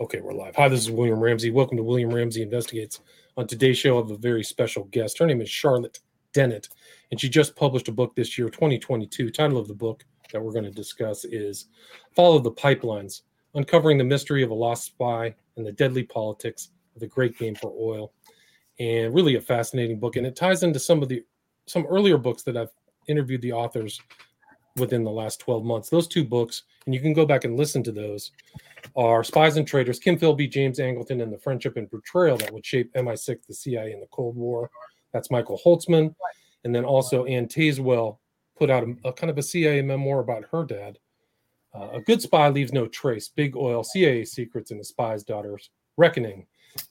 Okay, we're live. Hi, this is William Ramsey. Welcome to William Ramsey Investigates. On today's show, I have a very special guest. Her name is Charlotte Dennett, and she just published a book this year, 2022. Title of the book that we're going to discuss is Follow the Pipelines Uncovering the Mystery of a Lost Spy and the Deadly Politics of the Great Game for Oil. And really a fascinating book. And it ties into some of the some earlier books that I've interviewed the authors within the last 12 months. Those two books, and you can go back and listen to those are Spies and Traitors, Kim Philby, James Angleton, and the friendship and betrayal that would shape MI6, the CIA, in the Cold War. That's Michael Holzman. And then also Ann Tazewell put out a, a kind of a CIA memoir about her dad. Uh, a good spy leaves no trace. Big oil, CIA secrets, and the spy's daughter's reckoning.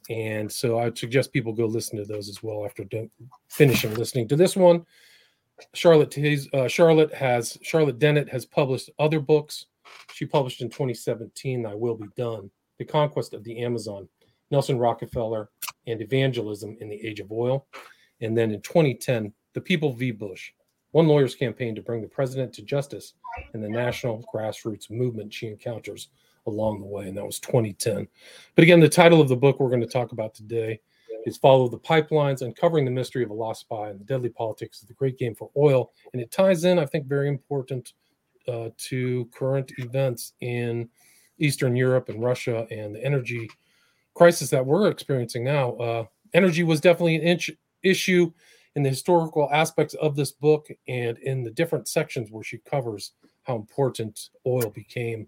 And so I'd suggest people go listen to those as well after finishing listening to this one. Charlotte uh, Charlotte has Charlotte Dennett has published other books. She published in 2017, Thy Will Be Done, The Conquest of the Amazon, Nelson Rockefeller, and Evangelism in the Age of Oil. And then in 2010, The People v. Bush, one lawyer's campaign to bring the president to justice and the national grassroots movement she encounters along the way. And that was 2010. But again, the title of the book we're going to talk about today is Follow the Pipelines, Uncovering the Mystery of a Lost Spy and the Deadly Politics of the Great Game for Oil. And it ties in, I think, very important uh, to current events in Eastern Europe and Russia and the energy crisis that we're experiencing now. Uh, energy was definitely an inch, issue in the historical aspects of this book and in the different sections where she covers how important oil became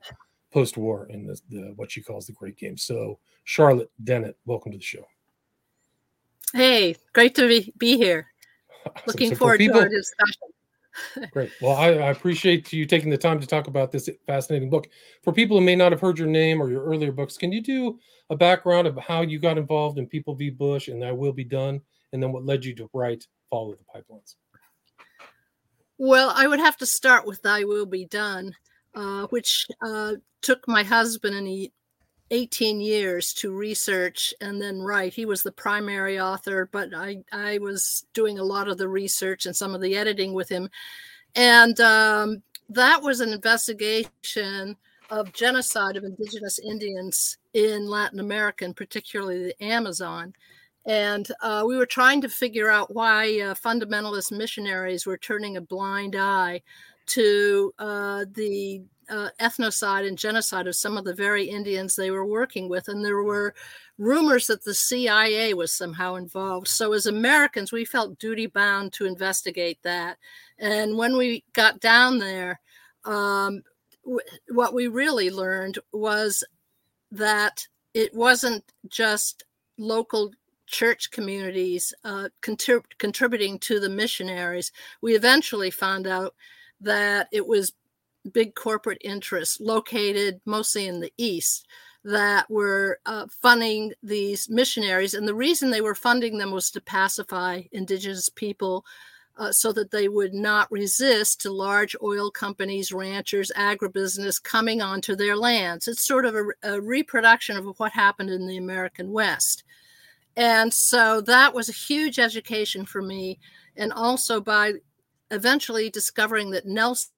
post-war in the, the what she calls the Great Game. So, Charlotte Dennett, welcome to the show. Hey, great to be, be here. Awesome. Looking so forward people, to our discussion. Great. Well, I, I, appreciate you taking the time to talk about this fascinating book. For people who may not have heard your name or your earlier books, can you do a background of how you got involved in People v. Bush and Thy Will Be Done, and then what led you to write Follow the Pipelines? Well, I would have to start with Thy Will Be Done, uh, which uh, took my husband and he 18 years to research and then write. He was the primary author, but I, I was doing a lot of the research and some of the editing with him. And um, that was an investigation of genocide of indigenous Indians in Latin America, and particularly the Amazon. And uh, we were trying to figure out why uh, fundamentalist missionaries were turning a blind eye to uh, the uh, ethnocide and genocide of some of the very Indians they were working with. And there were rumors that the CIA was somehow involved. So, as Americans, we felt duty bound to investigate that. And when we got down there, um, w- what we really learned was that it wasn't just local church communities uh, contrib- contributing to the missionaries. We eventually found out that it was big corporate interests located mostly in the East that were uh, funding these missionaries. And the reason they were funding them was to pacify indigenous people uh, so that they would not resist to large oil companies, ranchers, agribusiness coming onto their lands. It's sort of a, a reproduction of what happened in the American West. And so that was a huge education for me. And also by eventually discovering that Nelson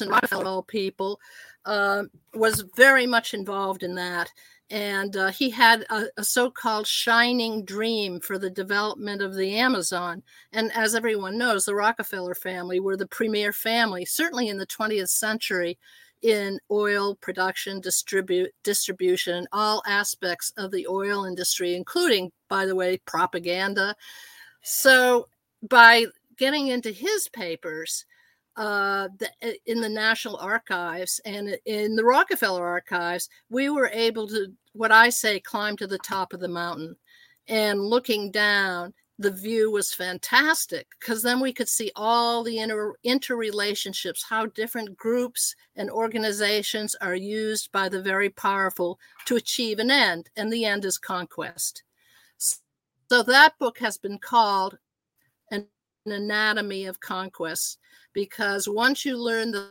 and Rockefeller people, uh, was very much involved in that. And uh, he had a, a so called shining dream for the development of the Amazon. And as everyone knows, the Rockefeller family were the premier family, certainly in the 20th century, in oil production, distribute, distribution, all aspects of the oil industry, including, by the way, propaganda. So by getting into his papers, uh, the, eh, in the National Archives and in the Rockefeller Archives, we were able to, what I say, climb to the top of the mountain. And looking down, the view was fantastic because then we could see all the inter interrelationships, how different groups and organizations are used by the very powerful to achieve an end, and the end is conquest. So that book has been called Anatomy of Conquest because once you learn the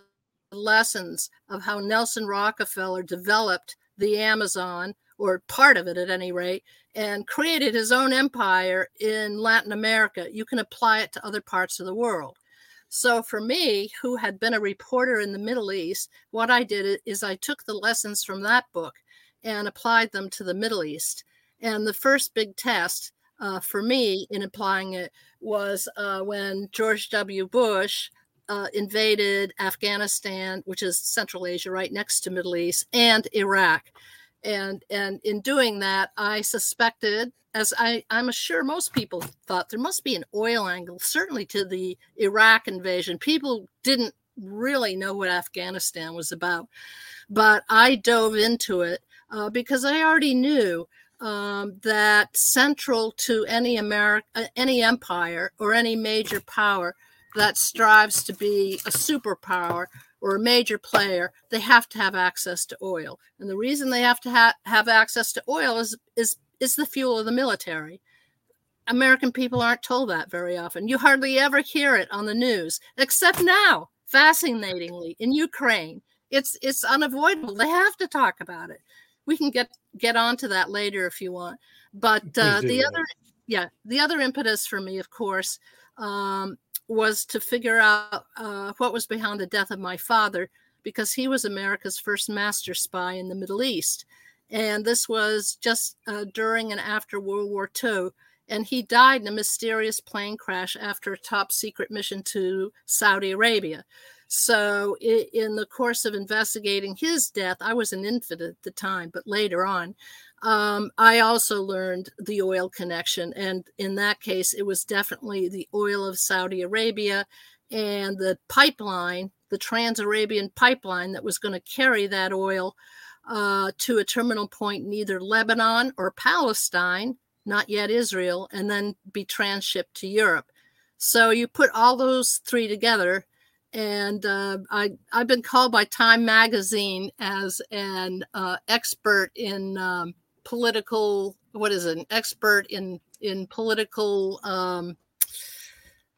lessons of how Nelson Rockefeller developed the Amazon, or part of it at any rate, and created his own empire in Latin America, you can apply it to other parts of the world. So, for me, who had been a reporter in the Middle East, what I did is I took the lessons from that book and applied them to the Middle East. And the first big test uh, for me in applying it was uh, when George W. Bush uh, invaded Afghanistan, which is Central Asia, right next to Middle East, and Iraq. And and in doing that, I suspected, as I, I'm sure most people thought, there must be an oil angle, certainly to the Iraq invasion. People didn't really know what Afghanistan was about, but I dove into it uh, because I already knew um, that central to any America, uh, any empire or any major power that strives to be a superpower or a major player, they have to have access to oil. And the reason they have to ha- have access to oil is, is, is the fuel of the military. American people aren't told that very often. You hardly ever hear it on the news, except now, fascinatingly, in Ukraine. It's it's unavoidable. They have to talk about it. We can get get onto that later if you want. But uh, the other, yeah, the other impetus for me, of course, um, was to figure out uh, what was behind the death of my father because he was America's first master spy in the Middle East. And this was just uh, during and after World War II. And he died in a mysterious plane crash after a top secret mission to Saudi Arabia. So, in the course of investigating his death, I was an infant at the time, but later on, um, I also learned the oil connection. And in that case, it was definitely the oil of Saudi Arabia and the pipeline, the Trans Arabian pipeline that was going to carry that oil uh, to a terminal point in either Lebanon or Palestine, not yet Israel, and then be transshipped to Europe. So you put all those three together, and uh, I I've been called by Time Magazine as an uh, expert in um, political what is it, an expert in in political um,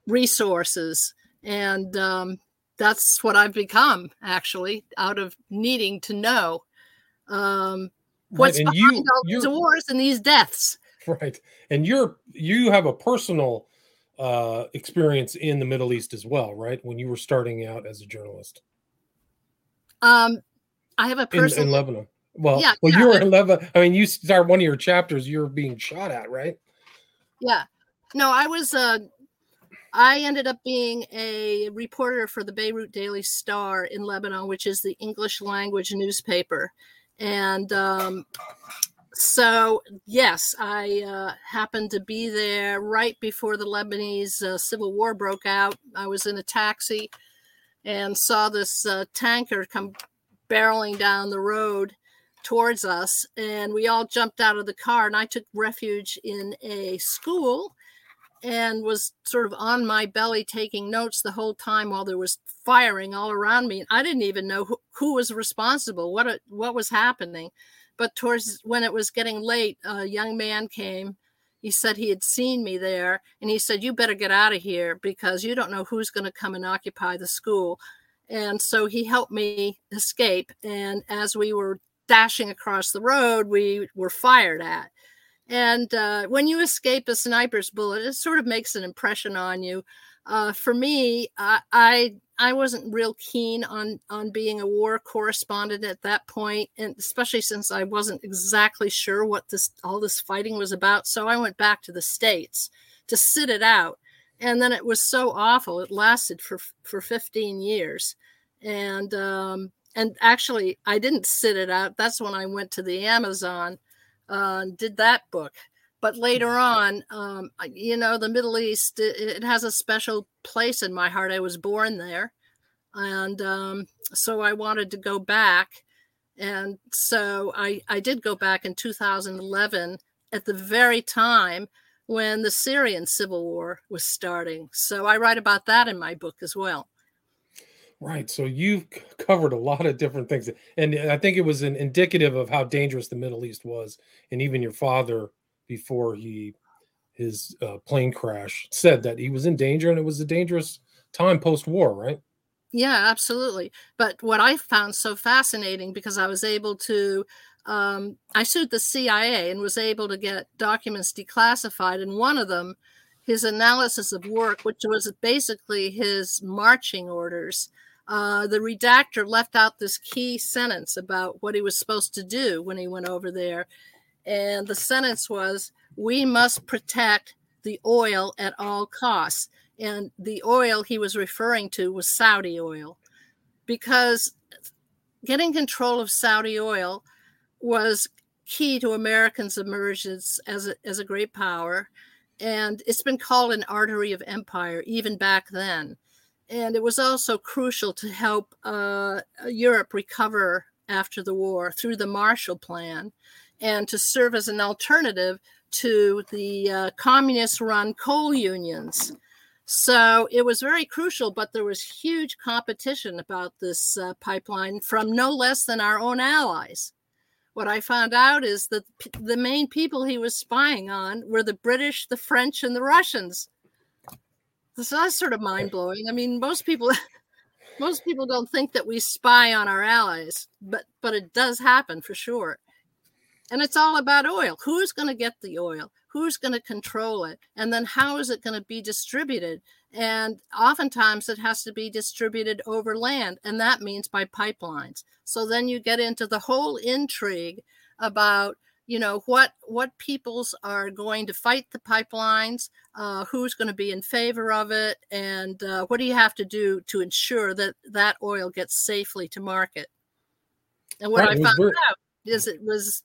resources. And um, that's what i've become actually out of needing to know. Um, what's right, behind you, all these wars and these deaths. Right and you're you have a personal uh, experience in the middle east as well right when you were starting out as a journalist um i have a person in, in lebanon well, yeah, well, yeah. you were in Lebanon. I mean, you start one of your chapters. You're being shot at, right? Yeah. No, I was. Uh, I ended up being a reporter for the Beirut Daily Star in Lebanon, which is the English language newspaper, and um, so yes, I uh, happened to be there right before the Lebanese uh, civil war broke out. I was in a taxi and saw this uh, tanker come barreling down the road towards us and we all jumped out of the car and i took refuge in a school and was sort of on my belly taking notes the whole time while there was firing all around me i didn't even know who, who was responsible what what was happening but towards when it was getting late a young man came he said he had seen me there and he said you better get out of here because you don't know who's going to come and occupy the school and so he helped me escape and as we were dashing across the road, we were fired at. And uh, when you escape a sniper's bullet, it sort of makes an impression on you. Uh, for me, I, I I wasn't real keen on on being a war correspondent at that point, and especially since I wasn't exactly sure what this all this fighting was about. So I went back to the states to sit it out, and then it was so awful. It lasted for for 15 years, and um, and actually i didn't sit it out that's when i went to the amazon uh, did that book but later on um, you know the middle east it, it, has a special place in my heart i was born there and um, so i wanted to go back and so I, I did go back in 2011 at the very time when the syrian civil war was starting so i write about that in my book as well Right. So you've covered a lot of different things. And I think it was an indicative of how dangerous the Middle East was. And even your father, before he his uh, plane crash, said that he was in danger and it was a dangerous time post war, right? Yeah, absolutely. But what I found so fascinating because I was able to um, I sued the CIA and was able to get documents declassified, and one of them, his analysis of work, which was basically his marching orders, uh, the redactor left out this key sentence about what he was supposed to do when he went over there. And the sentence was, We must protect the oil at all costs. And the oil he was referring to was Saudi oil because getting control of Saudi oil was key to Americans' emergence as a, as a great power. And it's been called an artery of empire even back then. And it was also crucial to help uh, Europe recover after the war through the Marshall Plan and to serve as an alternative to the uh, communist run coal unions. So it was very crucial, but there was huge competition about this uh, pipeline from no less than our own allies. What I found out is that the main people he was spying on were the British, the French, and the Russians. So that's sort of mind blowing. I mean, most people. most people don't think that we spy on our allies, but but it does happen for sure. And it's all about oil. Who's going to get the oil? Who's going to control it? And then how is it going to be distributed? And oftentimes it has to be distributed over land, and that means by pipelines. So then you get into the whole intrigue about you know what what peoples are going to fight the pipelines uh, who's going to be in favor of it and uh, what do you have to do to ensure that that oil gets safely to market and what right, i found very- out is it was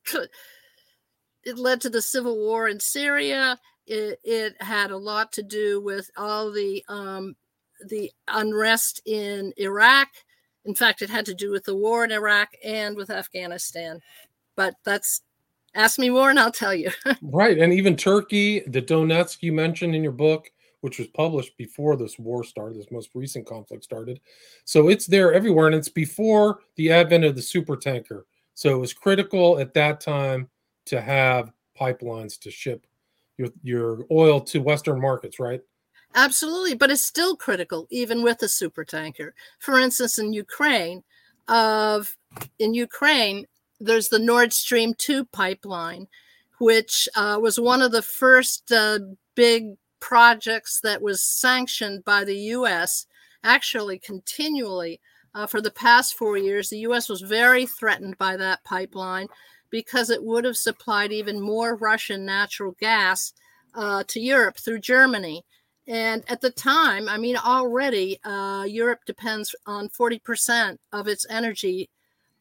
it led to the civil war in Syria. It, it had a lot to do with all the um, the unrest in Iraq. In fact, it had to do with the war in Iraq and with Afghanistan. But that's ask me more and I'll tell you. right, and even Turkey, the Donetsk you mentioned in your book, which was published before this war started, this most recent conflict started. So it's there everywhere, and it's before the advent of the super tanker. So it was critical at that time to have pipelines to ship your, your oil to Western markets, right? Absolutely, but it's still critical even with a super tanker. For instance, in Ukraine, of in Ukraine, there's the Nord Stream 2 pipeline, which uh, was one of the first uh, big projects that was sanctioned by the US, actually continually uh, for the past four years, the U.S. was very threatened by that pipeline because it would have supplied even more Russian natural gas uh, to Europe through Germany. And at the time, I mean, already uh, Europe depends on 40% of its energy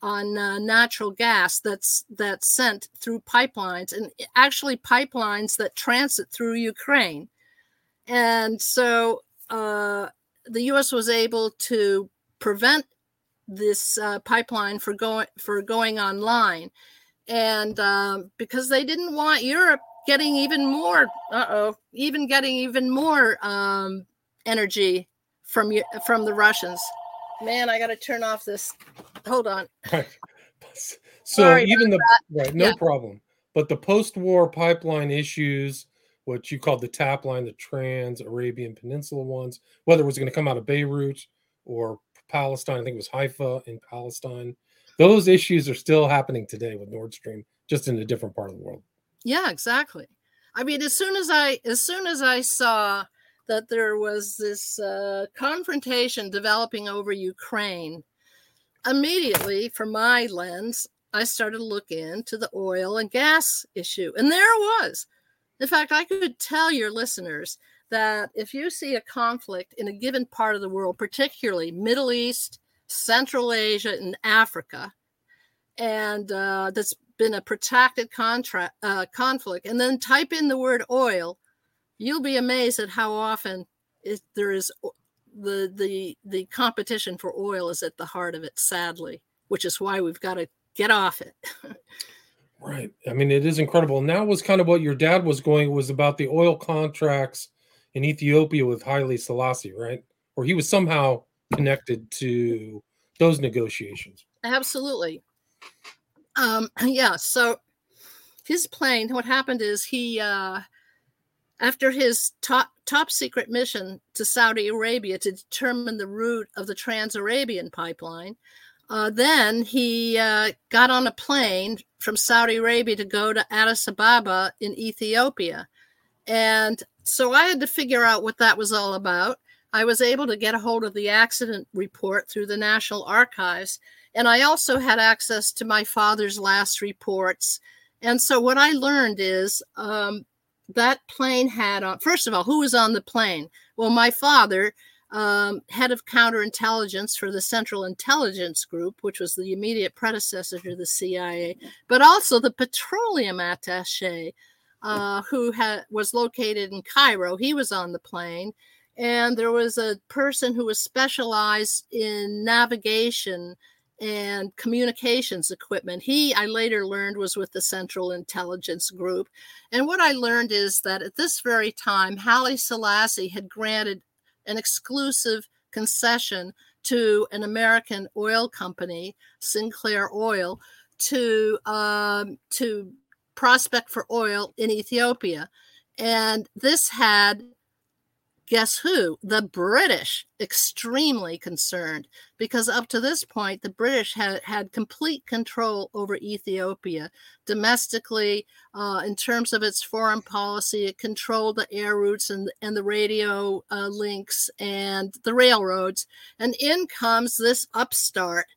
on uh, natural gas that's that's sent through pipelines and actually pipelines that transit through Ukraine. And so uh, the U.S. was able to prevent this uh, pipeline for going for going online, and um, because they didn't want Europe getting even more, uh oh, even getting even more um, energy from from the Russians. Man, I got to turn off this. Hold on. so Sorry even the that. right, no yeah. problem. But the post-war pipeline issues, what you called the TAP line, the Trans Arabian Peninsula ones, whether it was going to come out of Beirut or Palestine. I think it was Haifa in Palestine. Those issues are still happening today with Nord Stream, just in a different part of the world. Yeah, exactly. I mean, as soon as I as soon as I saw that there was this uh, confrontation developing over Ukraine, immediately, from my lens, I started to look into the oil and gas issue, and there it was. In fact, I could tell your listeners that if you see a conflict in a given part of the world, particularly Middle East, Central Asia, and Africa, and uh, that's been a protracted contract, uh, conflict, and then type in the word oil, you'll be amazed at how often it, there is the the the competition for oil is at the heart of it. Sadly, which is why we've got to get off it. right. I mean, it is incredible. And that was kind of what your dad was going was about the oil contracts in Ethiopia with Haile Selassie, right? Or he was somehow connected to those negotiations. Absolutely. Um, yeah. So his plane, what happened is he, uh, after his top top secret mission to Saudi Arabia to determine the route of the Trans Arabian pipeline, uh, then he uh, got on a plane from Saudi Arabia to go to Addis Ababa in Ethiopia. And so I had to figure out what that was all about. I was able to get a hold of the accident report through the National Archives. And I also had access to my father's last reports. And so what I learned is um, that plane had on, first of all, who was on the plane? Well, my father, um, head of counterintelligence for the Central Intelligence Group, which was the immediate predecessor to the CIA, but also the petroleum attache, uh, who had, was located in Cairo. He was on the plane. And there was a person who was specialized in navigation and communications equipment. He, I later learned, was with the Central Intelligence Group. And what I learned is that at this very time, Haile Selassie had granted an exclusive concession to an American oil company, Sinclair Oil, to um, to prospect for oil in Ethiopia, and this had guess who? The British extremely concerned because up to this point, the British had, had complete control over Ethiopia domestically. Uh, in terms of its foreign policy, it controlled the air routes and, and the radio uh, links and the railroads. And in comes this upstart,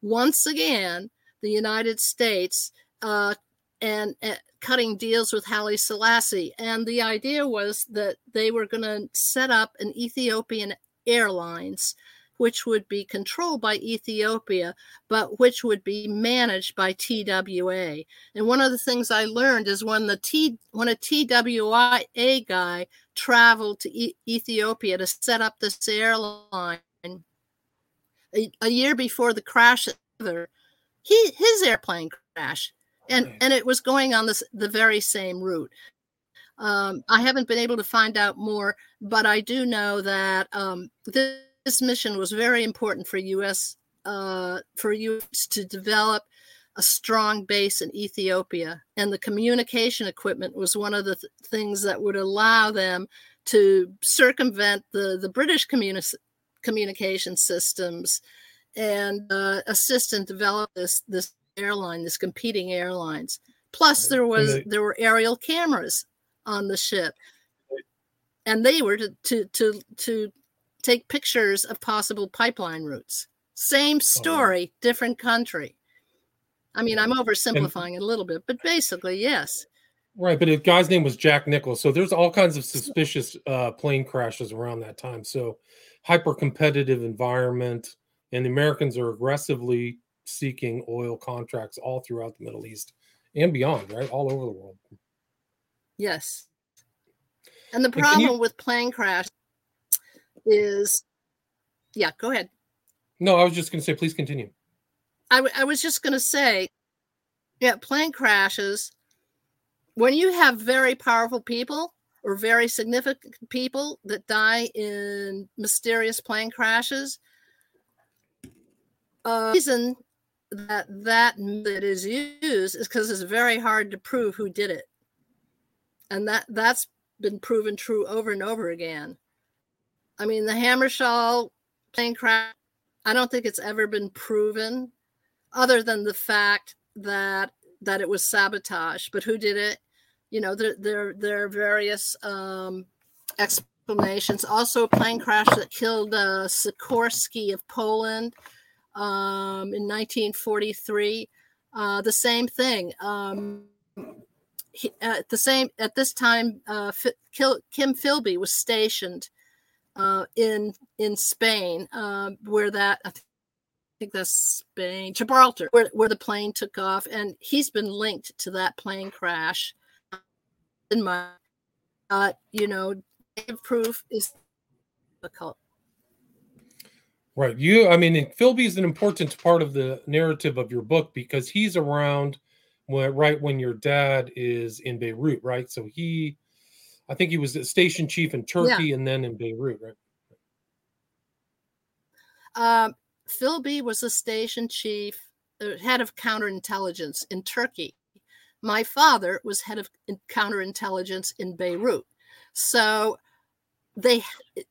once again, the United States. Uh, and, and cutting deals with Haile Selassie. And the idea was that they were going to set up an Ethiopian Airlines, which would be controlled by Ethiopia, but which would be managed by TWA. And one of the things I learned is when the T when a TWA guy traveled to e- Ethiopia to set up this airline a, a year before the crash, he his airplane crashed and and it was going on this the very same route. Um, I haven't been able to find out more, but I do know that um, this, this, mission was very important for U.S. Uh, for U.S. to develop a strong base in Ethiopia, and the communication equipment was one of the th- things that would allow them to circumvent the the British communi- communication systems and uh, assist and develop this this airline, this competing airlines. Plus, there was they, there were aerial cameras on the ship, and they were to to to, to take pictures of possible pipeline routes. Same story, different country. I mean, I'm oversimplifying and, it a little bit, but basically, yes. Right, but the guy's name was Jack Nichols. So there's all kinds of suspicious uh, plane crashes around that time. So hyper competitive environment, and the Americans are aggressively seeking oil contracts all throughout the Middle East and beyond, right? All over the world. Yes. And the problem and you, with plane crash is, yeah, go ahead. No, I was just going to say, please continue. I, w- I was just going to say, yeah, plane crashes, when you have very powerful people or very significant people that die in mysterious plane crashes, uh, reason that that method is used is because it's very hard to prove who did it. And that that's been proven true over and over again. I mean the hammarskjold plane crash i don't think it's ever been proven other than the fact that that it was sabotage but who did it? You know there there, there are various um explanations. Also a plane crash that killed uh sikorski of poland um, in 1943. Uh, the same thing. Um, he, at the same at this time, uh, Kim Philby was stationed uh, in in Spain, uh, where that I think that's Spain, Gibraltar, where where the plane took off, and he's been linked to that plane crash. In my, uh, you know, proof is difficult. Right. You, I mean, Philby is an important part of the narrative of your book because he's around when, right when your dad is in Beirut, right? So he, I think he was a station chief in Turkey yeah. and then in Beirut, right? Um, Philby was a station chief, uh, head of counterintelligence in Turkey. My father was head of counterintelligence in Beirut. So they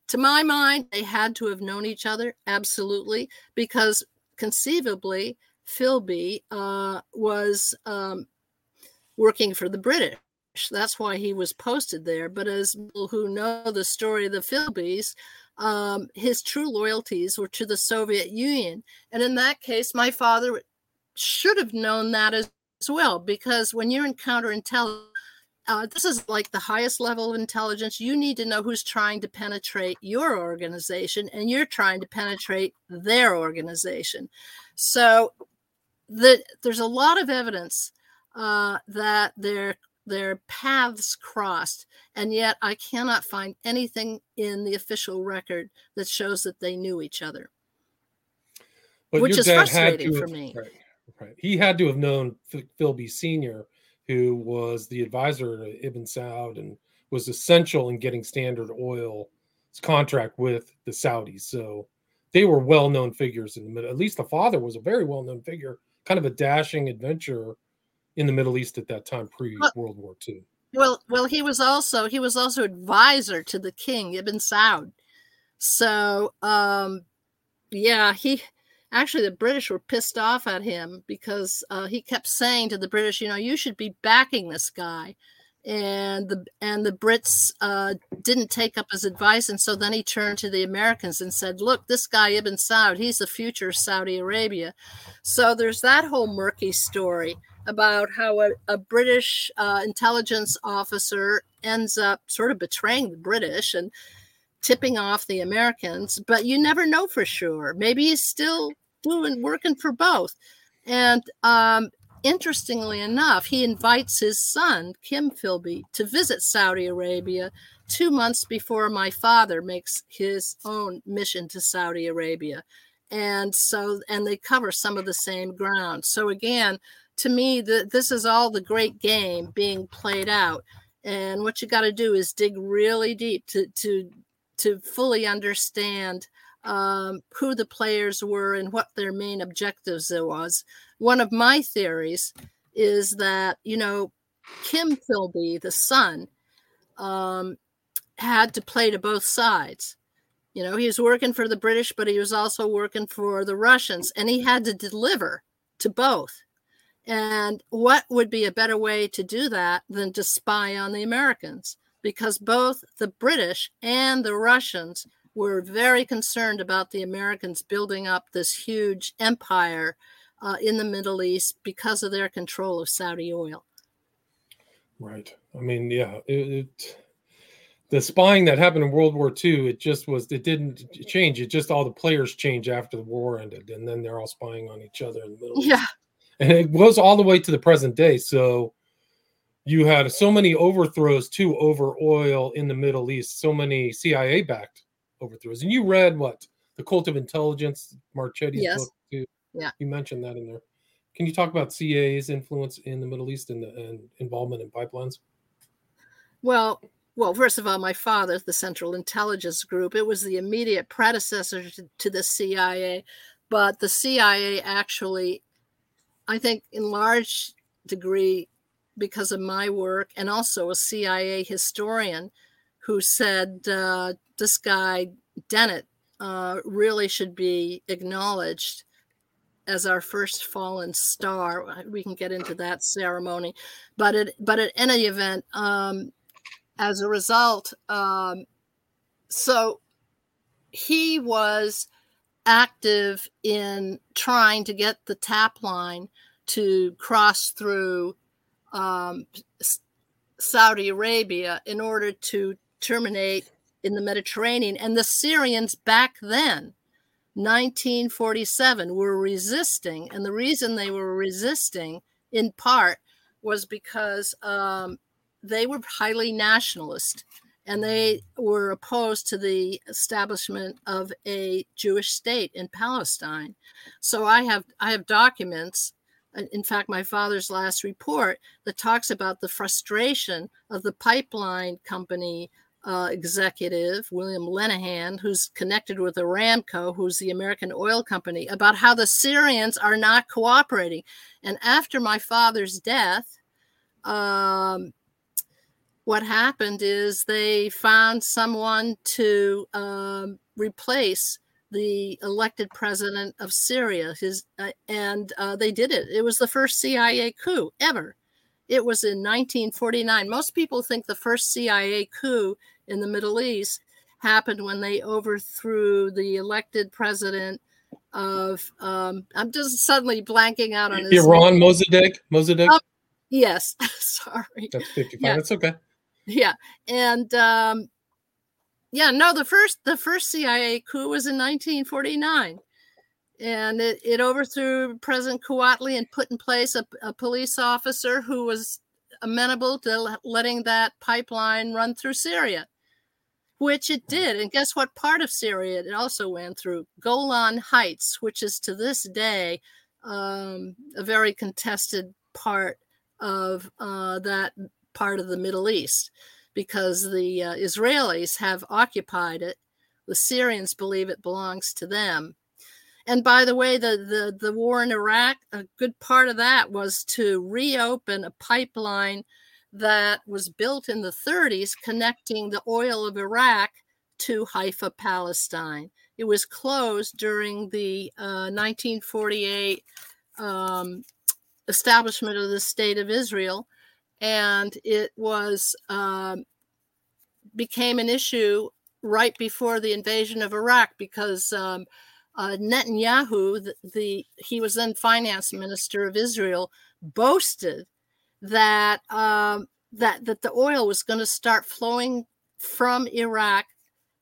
to my mind they had to have known each other absolutely because conceivably philby uh, was um, working for the british That's why he was posted there. But as people who know the story of the Philbys, um, his true loyalties were to the Soviet Union. And in that case, my father should have known that as, well, because when you're in counterintelligence, uh, this is like the highest level of intelligence. You need to know who's trying to penetrate your organization, and you're trying to penetrate their organization. So the, there's a lot of evidence uh, that their their paths crossed, and yet I cannot find anything in the official record that shows that they knew each other, But which is frustrating to for me. Right, right. He had to have known Ph- Philby Senior, who was the advisor to Ibn Saud and was essential in getting Standard Oil's contract with the Saudis. So they were well-known figures in the middle. At least the father was a very well-known figure, kind of a dashing adventurer in the Middle East at that time, pre World War II. Well, well, he was also he was also advisor to the king Ibn Saud. So, um, yeah, he actually the British were pissed off at him because uh, he kept saying to the British, you know, you should be backing this guy, and the and the Brits uh, didn't take up his advice, and so then he turned to the Americans and said, look, this guy Ibn Saud, he's the future of Saudi Arabia. So there's that whole murky story about how a, a British uh, intelligence officer ends up sort of betraying the British and tipping off the Americans, but you never know for sure. Maybe he's still doing working for both. And um, interestingly enough, he invites his son, Kim Philby, to visit Saudi Arabia two months before my father makes his own mission to Saudi Arabia. And so, and they cover some of the same ground. So, again, to me, the, this is all the great game being played out. And what you got to do is dig really deep to, to, to fully understand um, who the players were and what their main objectives there was. One of my theories is that, you know, Kim Philby, the son, um, had to play to both sides. You know, he was working for the British, but he was also working for the Russians, and he had to deliver to both. And what would be a better way to do that than to spy on the Americans? Because both the British and the Russians were very concerned about the Americans building up this huge empire uh, in the Middle East because of their control of Saudi oil. Right. I mean, yeah, it, it the spying that happened in World War II, it just was it didn't change. It just all the players change after the war ended, and then they're all spying on each other in the middle. Yeah. And it goes all the way to the present day. So you had so many overthrows too over oil in the Middle East, so many CIA backed overthrows. And you read what? The Cult of Intelligence, Marchetti's Yes. book too. Yeah. You mentioned that in there. Can you talk about CIA's influence in the Middle East and, the, and involvement in pipelines? Well, well, first of all, my father, the Central Intelligence Group, it was the immediate predecessor to, to the CIA, but the CIA actually, I think, in large degree, because of my work and also a CIA historian who said uh, this guy Dennett uh, really should be acknowledged as our first fallen star. We can get into that ceremony, but it, but at any event, um, as a result, um, so he was active in trying to get the tap line to cross through um, Saudi Arabia in order to terminate in the Mediterranean. And the Syrians back then, 1947, were resisting. And the reason they were resisting, in part, was because um, they were highly nationalist and they were opposed to the establishment of a Jewish state in Palestine. So I have I have documents in fact my father's last report that talks about the frustration of the pipeline company uh, executive William Lenahan who's connected with Aramco who's the American oil company about how the Syrians are not cooperating and after my father's death um, what happened is they found someone to um, replace the elected president of Syria. His uh, and uh, they did it. It was the first CIA coup ever, it was in 1949. Most people think the first CIA coup in the Middle East happened when they overthrew the elected president of um, I'm just suddenly blanking out on his Iran name. Mossadegh Mossadegh. Oh, yes, sorry. That's 55. Yeah. That's okay. Yeah, and um, yeah, no, the first the first CIA coup was in 1949, and it, it overthrew President Kouatly and put in place a, a police officer who was amenable to letting that pipeline run through Syria which it did. And guess what part of Syria it also went through? Golan Heights, which is to this day um, a very contested part of uh, that part of the Middle East because the uh, Israelis have occupied it. The Syrians believe it belongs to them. And by the way, the, the, the war in Iraq, a good part of that was to reopen a pipeline that was built in the 30s connecting the oil of Iraq to Haifa, Palestine. It was closed during the uh, 1948 um, establishment of the State of Israel, and it was um, became an issue right before the invasion of Iraq because um, uh, Netanyahu, the, the, he was then finance minister of Israel, boasted that um, that that the oil was going to start flowing from Iraq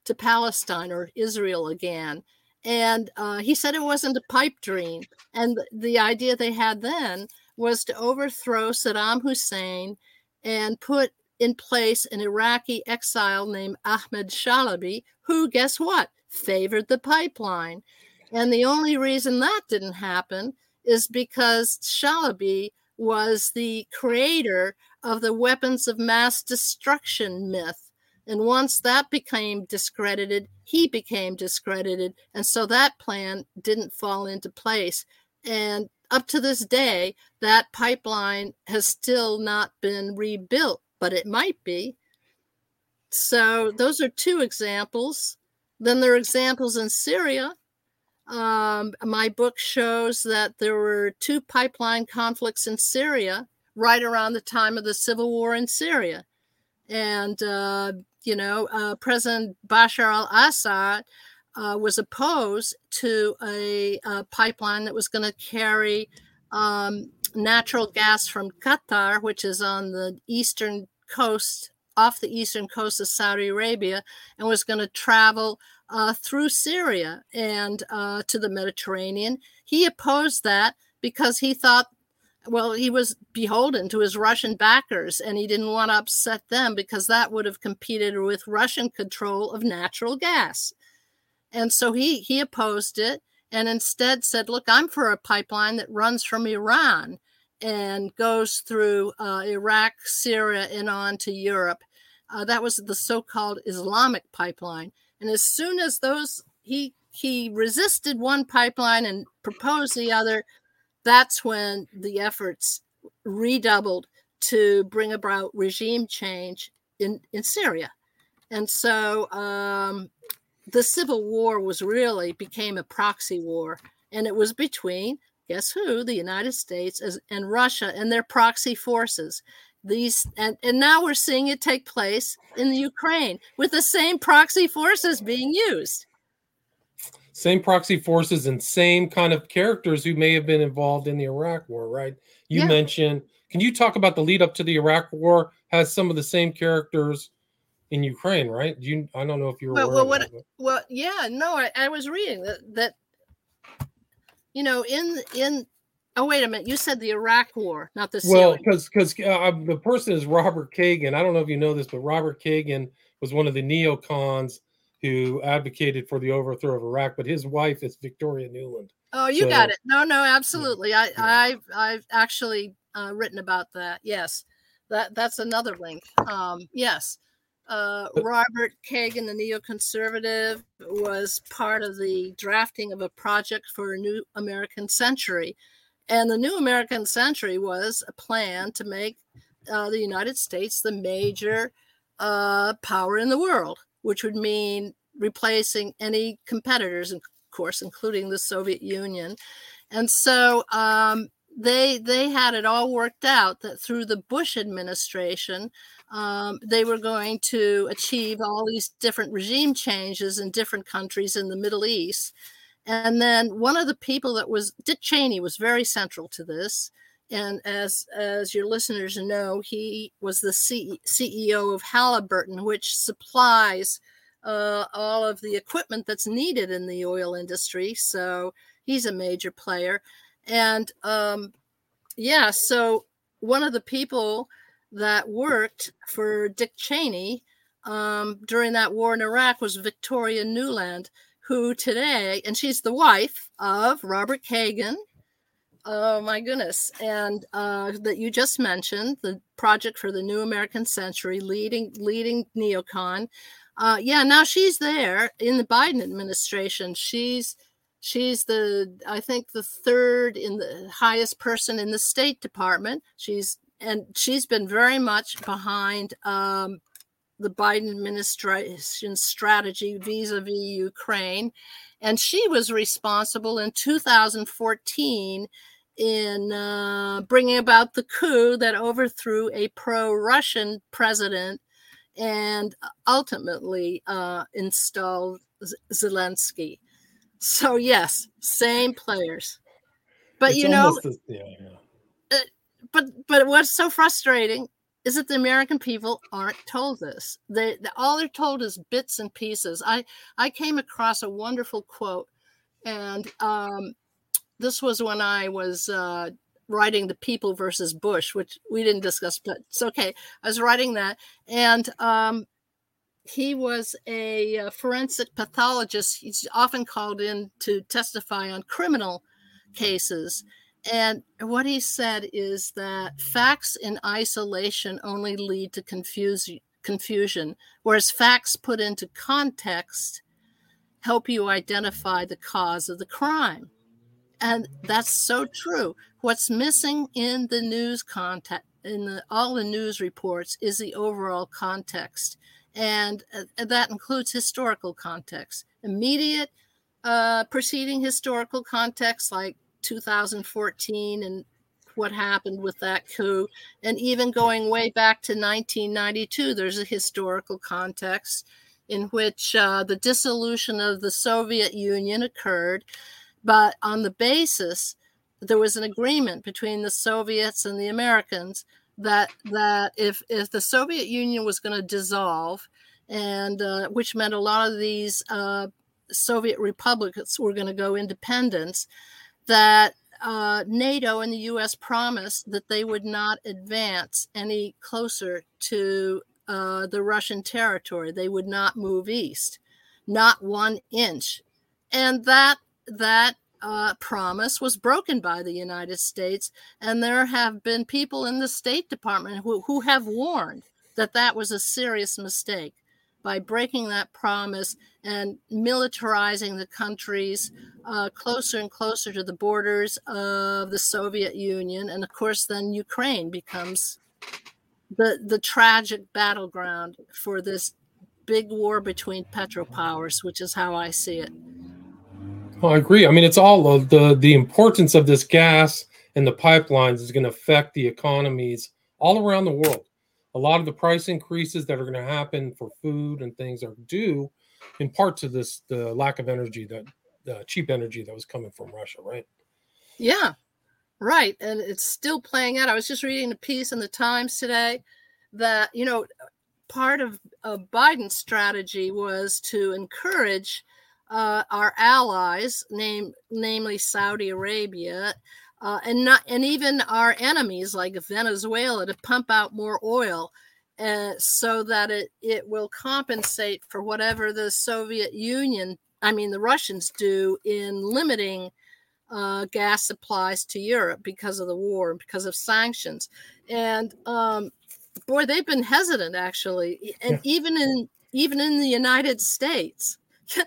to Palestine or Israel again. And uh, he said it wasn't a pipe dream. And the, the idea they had then was to overthrow Saddam Hussein and put in place an Iraqi exile named Ahmed Chalabi, who, guess what, favored the pipeline. And the only reason that didn't happen is because Chalabi was the creator of the weapons of mass destruction myth. And once that became discredited, he became discredited. And so that plan didn't fall into place. And up to this day, that pipeline has still not been rebuilt, but it might be. So those are two examples. Then there are examples in Syria um, my book shows that there were two pipeline conflicts in Syria right around the time of the civil war in Syria. And, uh, you know, uh, President Bashar al Assad uh, was opposed to a, a pipeline that was going to carry um, natural gas from Qatar, which is on the eastern coast, off the eastern coast of Saudi Arabia, and was going to travel uh, through Syria and uh, to the Mediterranean. He opposed that because he thought, well, he was beholden to his Russian backers and he didn't want to upset them because that would have competed with Russian control of natural gas. And so he, he opposed it and instead said, look, I'm for a pipeline that runs from Iran and goes through uh, Iraq, Syria, and on to Europe. Uh, that was the so called Islamic pipeline. And as soon as those he he resisted one pipeline and proposed the other, that's when the efforts redoubled to bring about regime change in, in Syria. And so um, the civil war was really became a proxy war. And it was between, guess who, the United States and Russia and their proxy forces these and, and now we're seeing it take place in the Ukraine with the same proxy forces being used. Same proxy forces and same kind of characters who may have been involved in the Iraq war, right? You yeah. mentioned, can you talk about the lead up to the Iraq war has some of the same characters in Ukraine, right? Do you I don't know if you're well, well, what, well, yeah, no, I, I was reading that that you know in in Oh wait a minute! You said the Iraq War, not the well, because because uh, the person is Robert Kagan. I don't know if you know this, but Robert Kagan was one of the neocons who advocated for the overthrow of Iraq. But his wife is Victoria Nuland. Oh, you so, got it. No, no, absolutely. Yeah, I, yeah. I've I've actually uh, written about that. Yes, that that's another link. Um, yes. Uh, Robert Kagan, the neoconservative, was part of the drafting of a project for a new American century, and the new American century was a plan to make uh, the United States the major uh, power in the world, which would mean replacing any competitors, of course, including the Soviet Union. And so um, they they had it all worked out that through the Bush administration, um, they were going to achieve all these different regime changes in different countries in the Middle East. And then one of the people that was Dick Cheney was very central to this. And as as your listeners know, he was the C- CEO of Halliburton, which supplies uh, all of the equipment that's needed in the oil industry. So he's a major player. And um, yeah, so one of the people that worked for Dick Cheney um, during that war in Iraq was Victoria Nuland, who today, and she's the wife of Robert Kagan. Oh my goodness. And uh, that you just mentioned, the project for the New American Century, leading leading neocon. Uh, yeah, now she's there in the Biden administration. She's she's the I think the third in the highest person in the State Department. She's and she's been very much behind um, the Biden administration's strategy vis-a-vis Ukraine, and she was responsible in 2014 in uh, bringing about the coup that overthrew a pro-Russian president and ultimately uh, installed Zelensky. So yes, same players, but it's you know, yeah, yeah. Uh, but but what's so frustrating is that the American people aren't told this. They, they all they're told is bits and pieces. I I came across a wonderful quote, and um, this was when I was uh, writing the People versus Bush, which we didn't discuss, but it's okay. I was writing that, and um, he was a, a, forensic pathologist. He's often called in to testify on criminal cases. And what he said is that facts in isolation only lead to confuse, confusion, whereas facts put into context help you identify the cause of the crime. And that's so true. What's missing in the news context, in the, all the news reports, is the overall context and uh, that includes historical context, immediate uh, preceding historical context like 2014 and what happened with that coup, and even going way back to 1992, there's a historical context in which uh, the dissolution of the Soviet Union occurred, but on the basis there was an agreement between the Soviets and the Americans that that if if the Soviet Union was going to dissolve, and uh, which meant a lot of these uh, Soviet republics were going to go independent, that uh, NATO and the U.S. promised that they would not advance any closer to uh, the Russian territory. They would not move east, not one inch, and that that uh, promise was broken by the United States. And there have been people in the State Department who, who have warned that that was a serious mistake by breaking that promise and militarizing the countries uh, closer and closer to the borders of the Soviet Union. And of course, then Ukraine becomes the, the tragic battleground for this big war between petropowers, which is how I see it. I agree. I mean, it's all of the the importance of this gas and the pipelines is going to affect the economies all around the world. A lot of the price increases that are going to happen for food and things are due in part to this the lack of energy that the cheap energy that was coming from Russia, right? Yeah, right. And it's still playing out. I was just reading a piece in the Times today that you know part of, of Biden's strategy was to encourage uh, our allies, name, namely Saudi Arabia, uh, and not and even our enemies like Venezuela to pump out more oil, uh, so that it it will compensate for whatever the Soviet Union, I mean the Russians, do in limiting uh, gas supplies to Europe because of the war, because of sanctions, and um, boy, they've been hesitant actually, and yeah. even in even in the United States.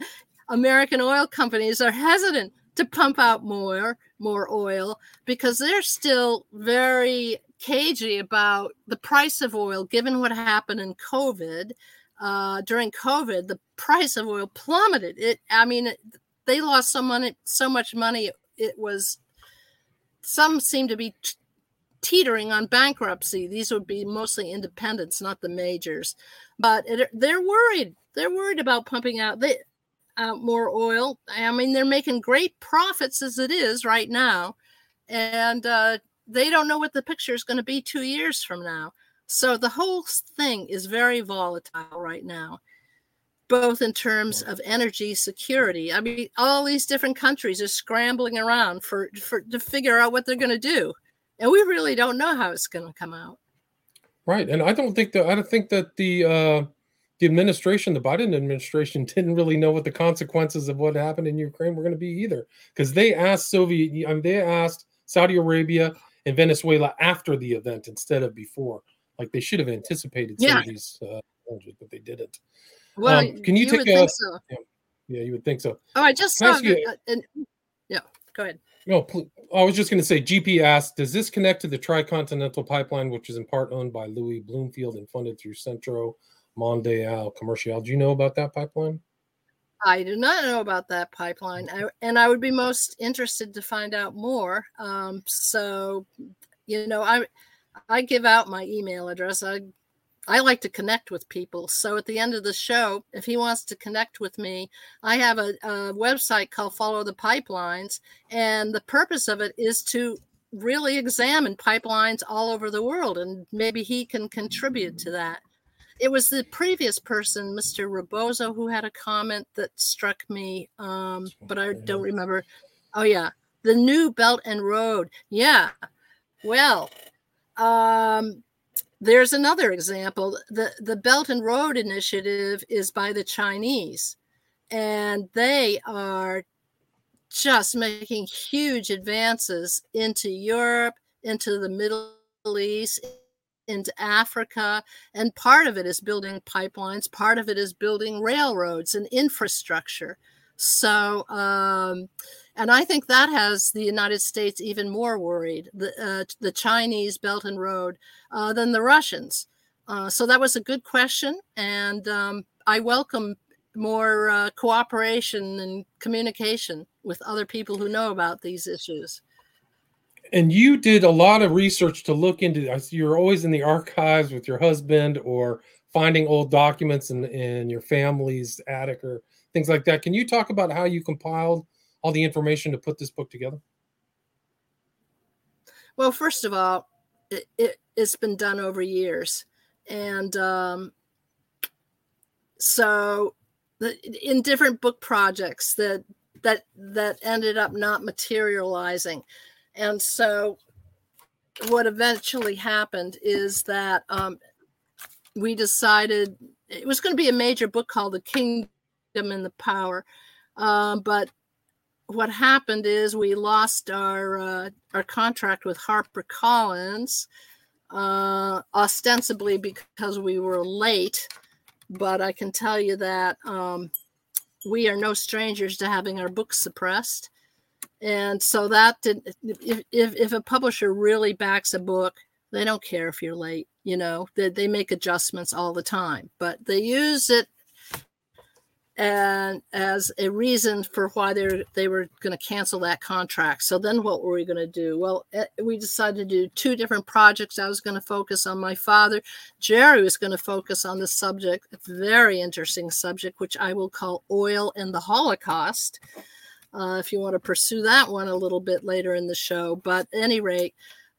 American oil companies are hesitant to pump out more more oil because they're still very cagey about the price of oil given what happened in covid uh, during covid the price of oil plummeted it i mean it, they lost so money so much money it was some seem to be t- teetering on bankruptcy. These would be mostly independents, not the majors. But it, they're worried. They're worried about pumping out they, out more oil. I mean, they're making great profits as it is right now, and uh, they don't know what the picture is going to be two years from now. So the whole thing is very volatile right now both in terms of energy security. I mean, all these different countries are scrambling around for, for to figure out what they're going to do, and we really don't know how it's going to come out. Right, and I don't think that I don't think that the uh, the administration, the Biden administration, didn't really know what the consequences of what happened in Ukraine were going to be either, because they asked Soviet, I mean, they asked Saudi Arabia and Venezuela after the event instead of before. Like they should have anticipated some Yeah. of these uh, challenges, but they didn't. Well, Um, can you would take a- so. Yeah, you would think so. Oh, I just saw. you- uh, and, yeah, go ahead. No, I was just going to say, GP asked, does this connect to the Tricontinental Pipeline, which is in part owned by Louis Bloomfield and funded through Centro Mondial Commercial? Do you know about that pipeline? I do not know about that pipeline, I, and I would be most interested to find out more. Um, so, you know, I I give out my email address. I I like to connect with people. So at the end of the show, if he wants to connect with me, I have a, a website called Follow the Pipelines, and the purpose of it is to really examine pipelines all over the world, and maybe he can contribute to that it was the previous person, Mr. Rebozo, who had a comment that struck me, um, but I don't remember. Oh yeah, the new Belt and Road. Yeah, well, um, there's another example. the The Belt and Road Initiative is by the Chinese, and they are just making huge advances into Europe, into the Middle East, into Africa, and part of it is building pipelines, part of it is building railroads and infrastructure. So, um, and I think that has the United States even more worried, the, uh, the Chinese Belt and Road, uh, than the Russians. Uh, so that was a good question, and um, I welcome more uh, cooperation and communication with other people who know about these issues. And you did a lot of research to look into. You're always in the archives with your husband, or finding old documents in in your family's attic, or things like that. Can you talk about how you compiled all the information to put this book together? Well, first of all, it, it, has been done over years. And um, so the, in different book projects that that that ended up not materializing. And so what eventually happened is that um, we decided it was going to be a major book called The Kingdom and the Power. Um, but what happened is we lost our uh, our contract with Harper Collins, uh, ostensibly because we were late. But I can tell you that um, we are no strangers to having our books suppressed, and so that did. If, if if a publisher really backs a book, they don't care if you're late. You know, they they make adjustments all the time, but they use it and as a reason for why they they were going to cancel that contract. So then what were we going to do? Well, eh, we decided to do two different projects. I was going to focus on my father. Jerry was going to focus on the subject, a very interesting subject, which I will call oil and the Holocaust. Uh, if you want to pursue that one a little bit later in the show, but any rate,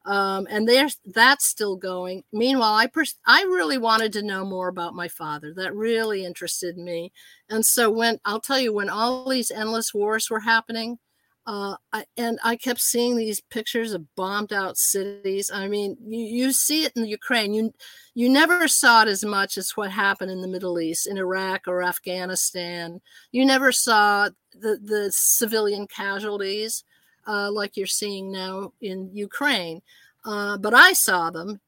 um, and there's that's still going. Meanwhile, I pers- I really wanted to know more about my father. That really interested me. And so when I'll tell you when all these endless wars were happening, uh, I, and I kept seeing these pictures of bombed out cities. I mean, you, you see it in Ukraine. You you never saw it as much as what happened in the Middle East, in Iraq or Afghanistan. You never saw the the civilian casualties uh, like you're seeing now in Ukraine. Uh, but I saw them,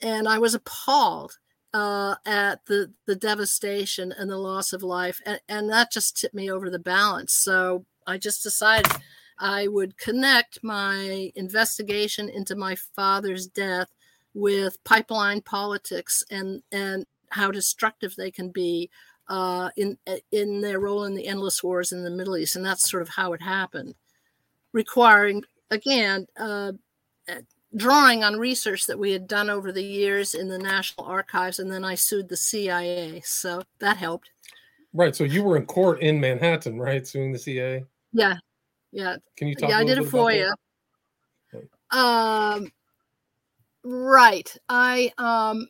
and I was appalled uh, at the the devastation and the loss of life, and, and that just tipped me over the balance. So I just decided I would connect my investigation into my father's death with pipeline politics and and how destructive they can be uh, in in their role in the endless wars in the Middle East, and that's sort of how it happened, requiring again, uh, drawing on research that we had done over the years in the National Archives, and then I sued the CIA, so that helped. Right. So you were in court in Manhattan, right, suing the CIA? Yeah. Yeah. Can you talk? Yeah, I did it for you. Um, right. I um,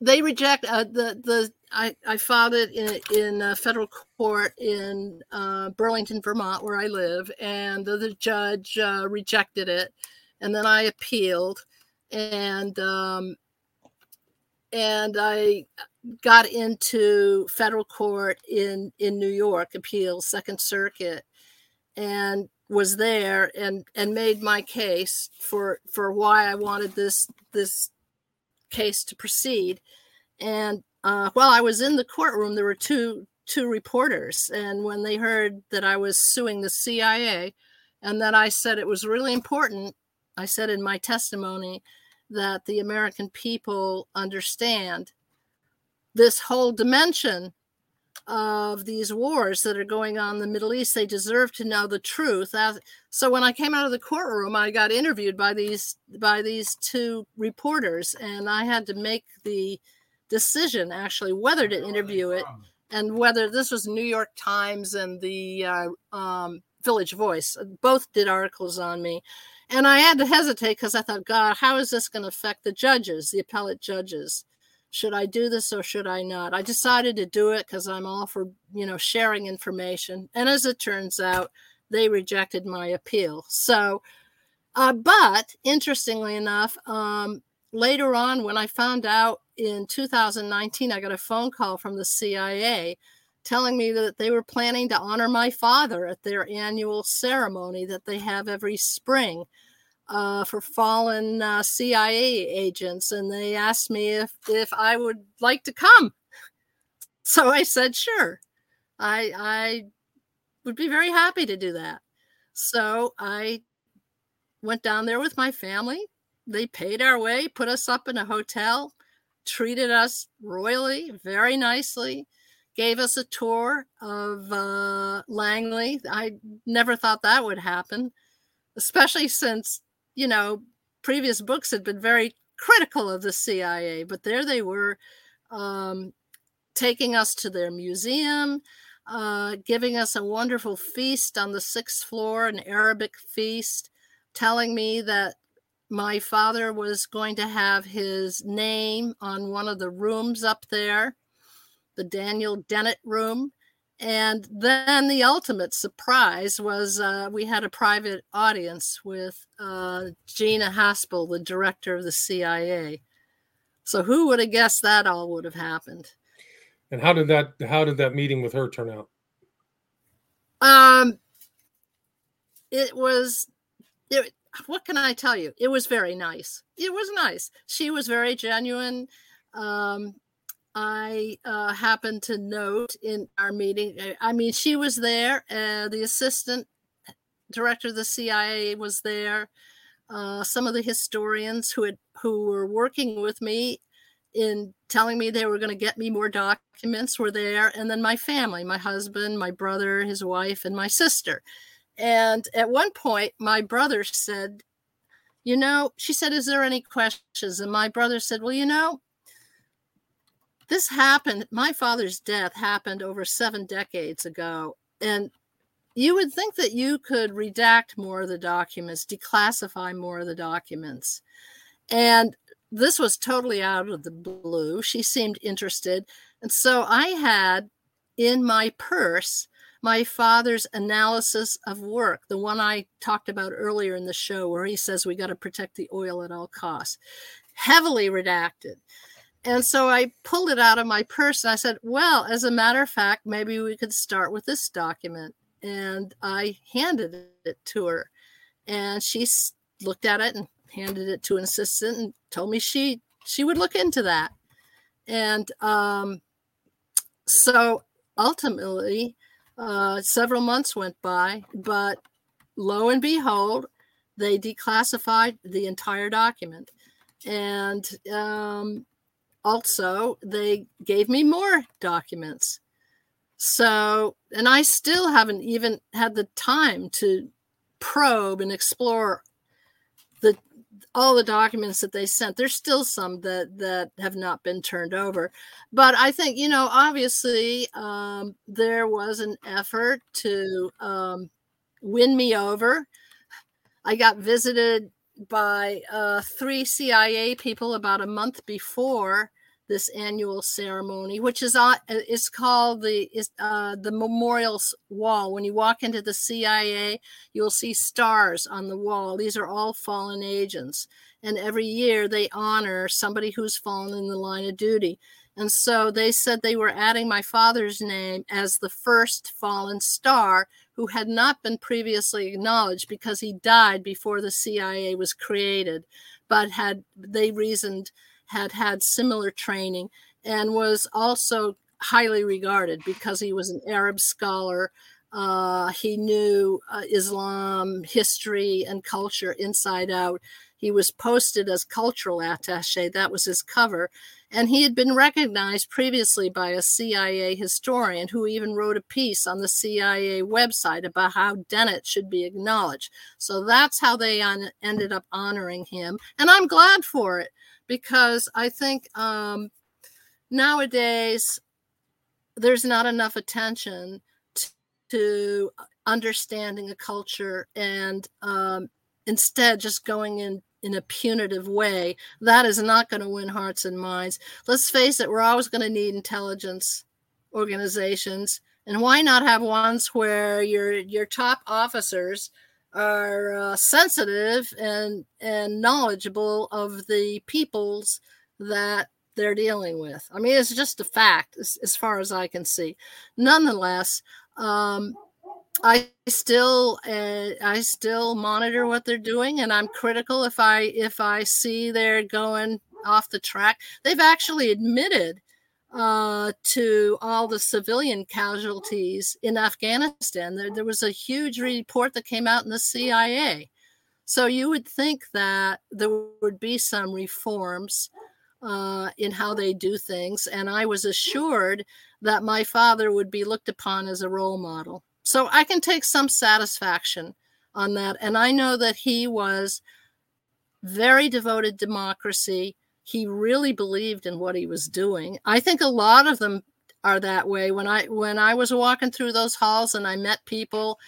they reject uh, the the I I filed it in in a federal court in uh, Burlington, Vermont, where I live, and the, the judge uh, rejected it, and then I appealed, and um, and I got into federal court in in New York, appeals, Second Circuit, and was there and and made my case for for why I wanted this this case to proceed. And uh, while I was in the courtroom, there were two two reporters, and when they heard that I was suing the CIA, and that I said it was really important, I said in my testimony that the American people understand this whole dimension of these wars that are going on in the Middle East. They deserve to know the truth. So when I came out of the courtroom, I got interviewed by these by these two reporters, and I had to make the decision actually whether to interview it and whether this was New York Times and the uh, um, Village Voice. Both did articles on me. And I had to hesitate because I thought, God, how is this going to affect the judges, the appellate judges? Should I do this or should I not? I decided to do it because I'm all for, you know, sharing information. And as it turns out, they rejected my appeal. So, uh, but interestingly enough, um, later on, when I found out in 2019, I got a phone call from the CIA telling me that they were planning to honor my father at their annual ceremony that they have every spring uh, for fallen uh, CIA agents, and they asked me if if I would like to come. So I said, sure. I I would be very happy to do that. So I went down there with my family. They paid our way, put us up in a hotel, treated us royally, very nicely, gave us a tour of uh, Langley. I never thought that would happen, especially since you know, previous books had been very critical of the CIA, but there they were um, taking us to their museum, uh, giving us a wonderful feast on the sixth floor, an Arabic feast, telling me that my father was going to have his name on one of the rooms up there, the Daniel Dennett room. And then the ultimate surprise was uh, we had a private audience with uh, Gina Haspel, the director of the CIA. So who would have guessed that all would have happened? And how did that how did that meeting with her turn out? Um, it was. It, what can I tell you? It was very nice. It was nice. She was very genuine. Um, I uh, happened to note in our meeting, I mean, she was there, uh, the assistant director of the CIA was there. Uh, some of the historians who had who were working with me in telling me they were going to get me more documents were there, and then my family, my husband, my brother, his wife, and my sister. And at one point, my brother said, "You know," she said, "Is there any questions?" And my brother said, "Well, you know." This happened my father's death happened over seven decades ago and you would think that you could redact more of the documents declassify more of the documents. And this was totally out of the blue. She seemed interested. And so i had in my purse my father's analysis of work the one i talked about earlier in the show where he says we got to protect the oil at all costs. Heavily redacted and so I pulled it out of my purse and I said, Well, as a matter of fact, maybe we could start with this document. And I handed it to her. And she looked at it and handed it to an assistant and told me she she would look into that. And um, so ultimately, uh, several months went by, but lo and behold, they declassified the entire document. And um, also they gave me more documents so and i still haven't even had the time to probe and explore the all the documents that they sent. There's still some that that have not been turned over, but I think you know obviously um, there was an effort to um, win me over. I got visited by uh, three CIA people about a month before this annual ceremony, which is on is called the is uh, the memorials wall. When you walk into the CIA, you'll see stars on the wall. These are all fallen agents, and every year they honor somebody who's fallen in the line of duty. And so they said they were adding my father's name as the first fallen star who had not been previously acknowledged because he died before the CIA was created, but had they reasoned had had similar training and was also highly regarded because he was an Arab scholar. Uh, he knew uh, Islam history and culture inside out. He was posted as cultural attache. That was his cover. And he had been recognized previously by a CIA historian who even wrote a piece on the CIA website about how Dennett should be acknowledged. So that's how they on, ended up honoring him. And I'm glad for it because I think um, nowadays there's not enough attention to, to understanding a culture and um, instead just going in in a punitive way that is not going to win hearts and minds let's face it we're always going to need intelligence organizations and why not have ones where your your top officers are uh, sensitive and and knowledgeable of the peoples that they're dealing with. I mean, it's just a fact as, as far as I can see. Nonetheless, um, I still uh, I still monitor what they're doing, and I'm critical if I if I see they're going off the track. They've actually admitted uh, to all the civilian casualties in Afghanistan. There, there was a huge report that came out in the CIA. So you would think that there would be some reforms uh, in how they do things. And I was assured that my father would be looked upon as a role model. So I can take some satisfaction on that. And I know that he was very devoted democracy he really believed in what he was doing. I think a lot of them are that way. When I when I was walking through those halls and I met people,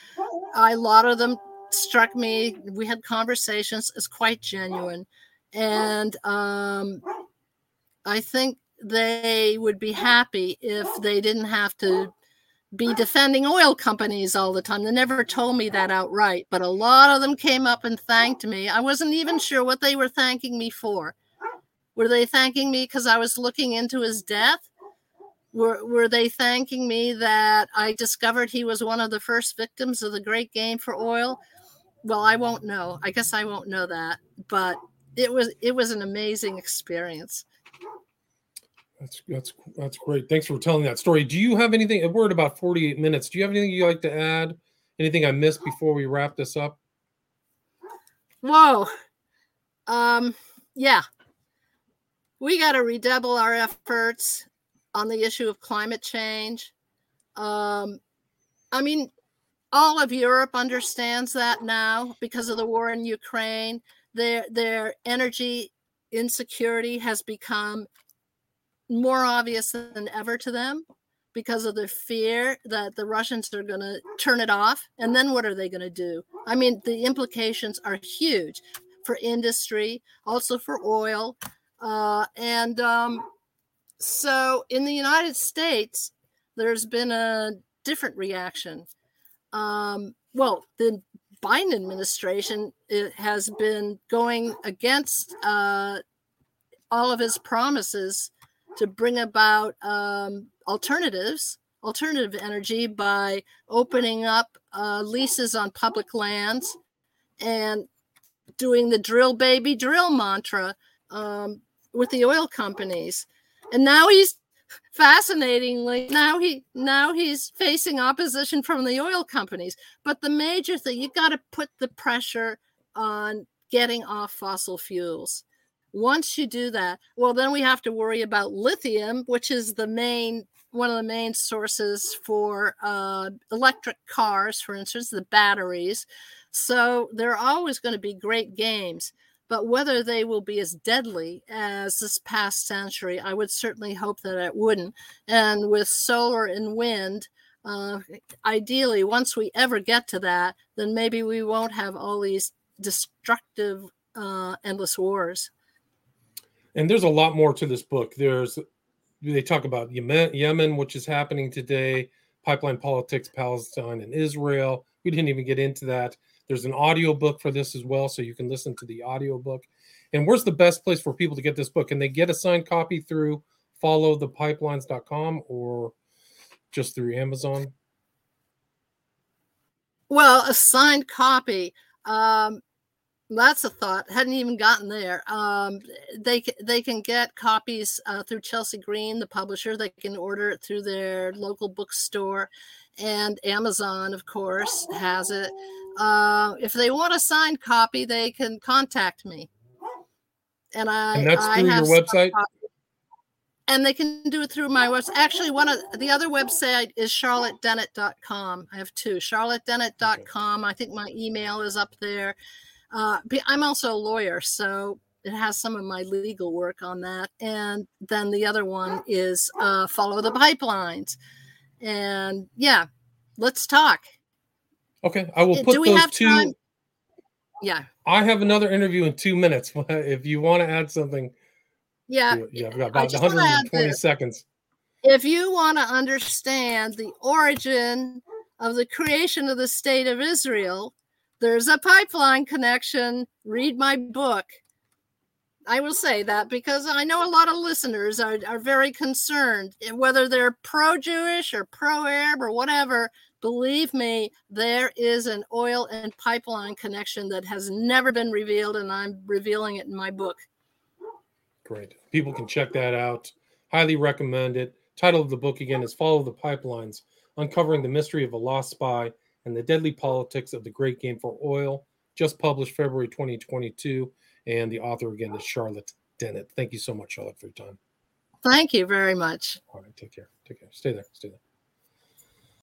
I, a lot of them struck me. We had conversations as quite genuine, and um, I think they would be happy if they didn't have to be defending oil companies all the time. They never told me that outright, but a lot of them came up and thanked me. I wasn't even sure what they were thanking me for. Were they thanking me because I was looking into his death? Were, were they thanking me that I discovered he was one of the first victims of the great game for oil? Well, I won't know. I guess I won't know that, but it was it was an amazing experience. That's that's that's great. Thanks for telling that story. Do you have anything? We're at about 48 minutes. Do you have anything you'd like to add? Anything I missed before we wrap this up? Whoa. Um, yeah we got to redouble our efforts on the issue of climate change. Um, I mean, all of Europe understands that now because of the war in Ukraine. Their their energy insecurity has become more obvious than ever to them because of the fear that the Russians are going to turn it off. And then what are they going to do? I mean, the implications are huge for industry, also for oil. Uh, and um, so in the United States, there's been a different reaction. Um, well, the Biden administration has been going against uh, all of his promises to bring about um, alternatives, alternative energy by opening up uh, leases on public lands and doing the drill baby drill mantra. Um, with the oil companies. And now he's fascinatingly now he now he's facing opposition from the oil companies. But the major thing you got to put the pressure on getting off fossil fuels. Once you do that, well, then we have to worry about lithium, which is the main one of the main sources for uh, electric cars, for instance, the batteries. So there are always going to be great games, but whether they will be as deadly as this past century, I would certainly hope that it wouldn't. And with solar and wind, uh, ideally, once we ever get to that, then maybe we won't have all these destructive, uh, endless wars. And there's a lot more to this book. There's they talk about Yemen, Yemen, which is happening today, pipeline politics, Palestine, and Israel. We didn't even get into that. There's an audio book for this as well, so you can listen to the audio book. And where's the best place for people to get this book? Can they get a signed copy through followthepipelines.com or just through Amazon? Well, a signed copy. Um, that's a thought. Hadn't even gotten there. Um, they they can get copies uh, through Chelsea Green, the publisher. They can order it through their local bookstore, and Amazon, of course, has it. Uh, if they want a signed copy, they can contact me. And I and that's I through your website. And they can do it through my website. Actually, one of the other website is charlottedennett.com. I have two, charlottedennett.com. I think my email is up there. Uh, I'm also a lawyer, so it has some of my legal work on that. And then the other one is uh, follow the pipelines. And yeah, let's talk. Okay, I will put those two. Time? Yeah. I have another interview in two minutes. if you want to add something. Yeah. Yeah, I've got about 120 seconds. If you want to understand the origin of the creation of the state of Israel, there's a pipeline connection. Read my book. I will say that because I know a lot of listeners are, are very concerned, eh, whether they're pro Jewish or pro Arab or whatever. Believe me, there is an oil and pipeline connection that has never been revealed, and I'm revealing it in my book. Great. People can check that out. Highly recommend it. Title of the book again is Follow the Pipelines Uncovering the Mystery of a Lost Spy and the Deadly Politics of the Great Game for Oil. Just published February 2022. And the author again is Charlotte Dennett. Thank you so much, Charlotte, for your time. Thank you very much. All right. Take care. Take care. Stay there. Stay there.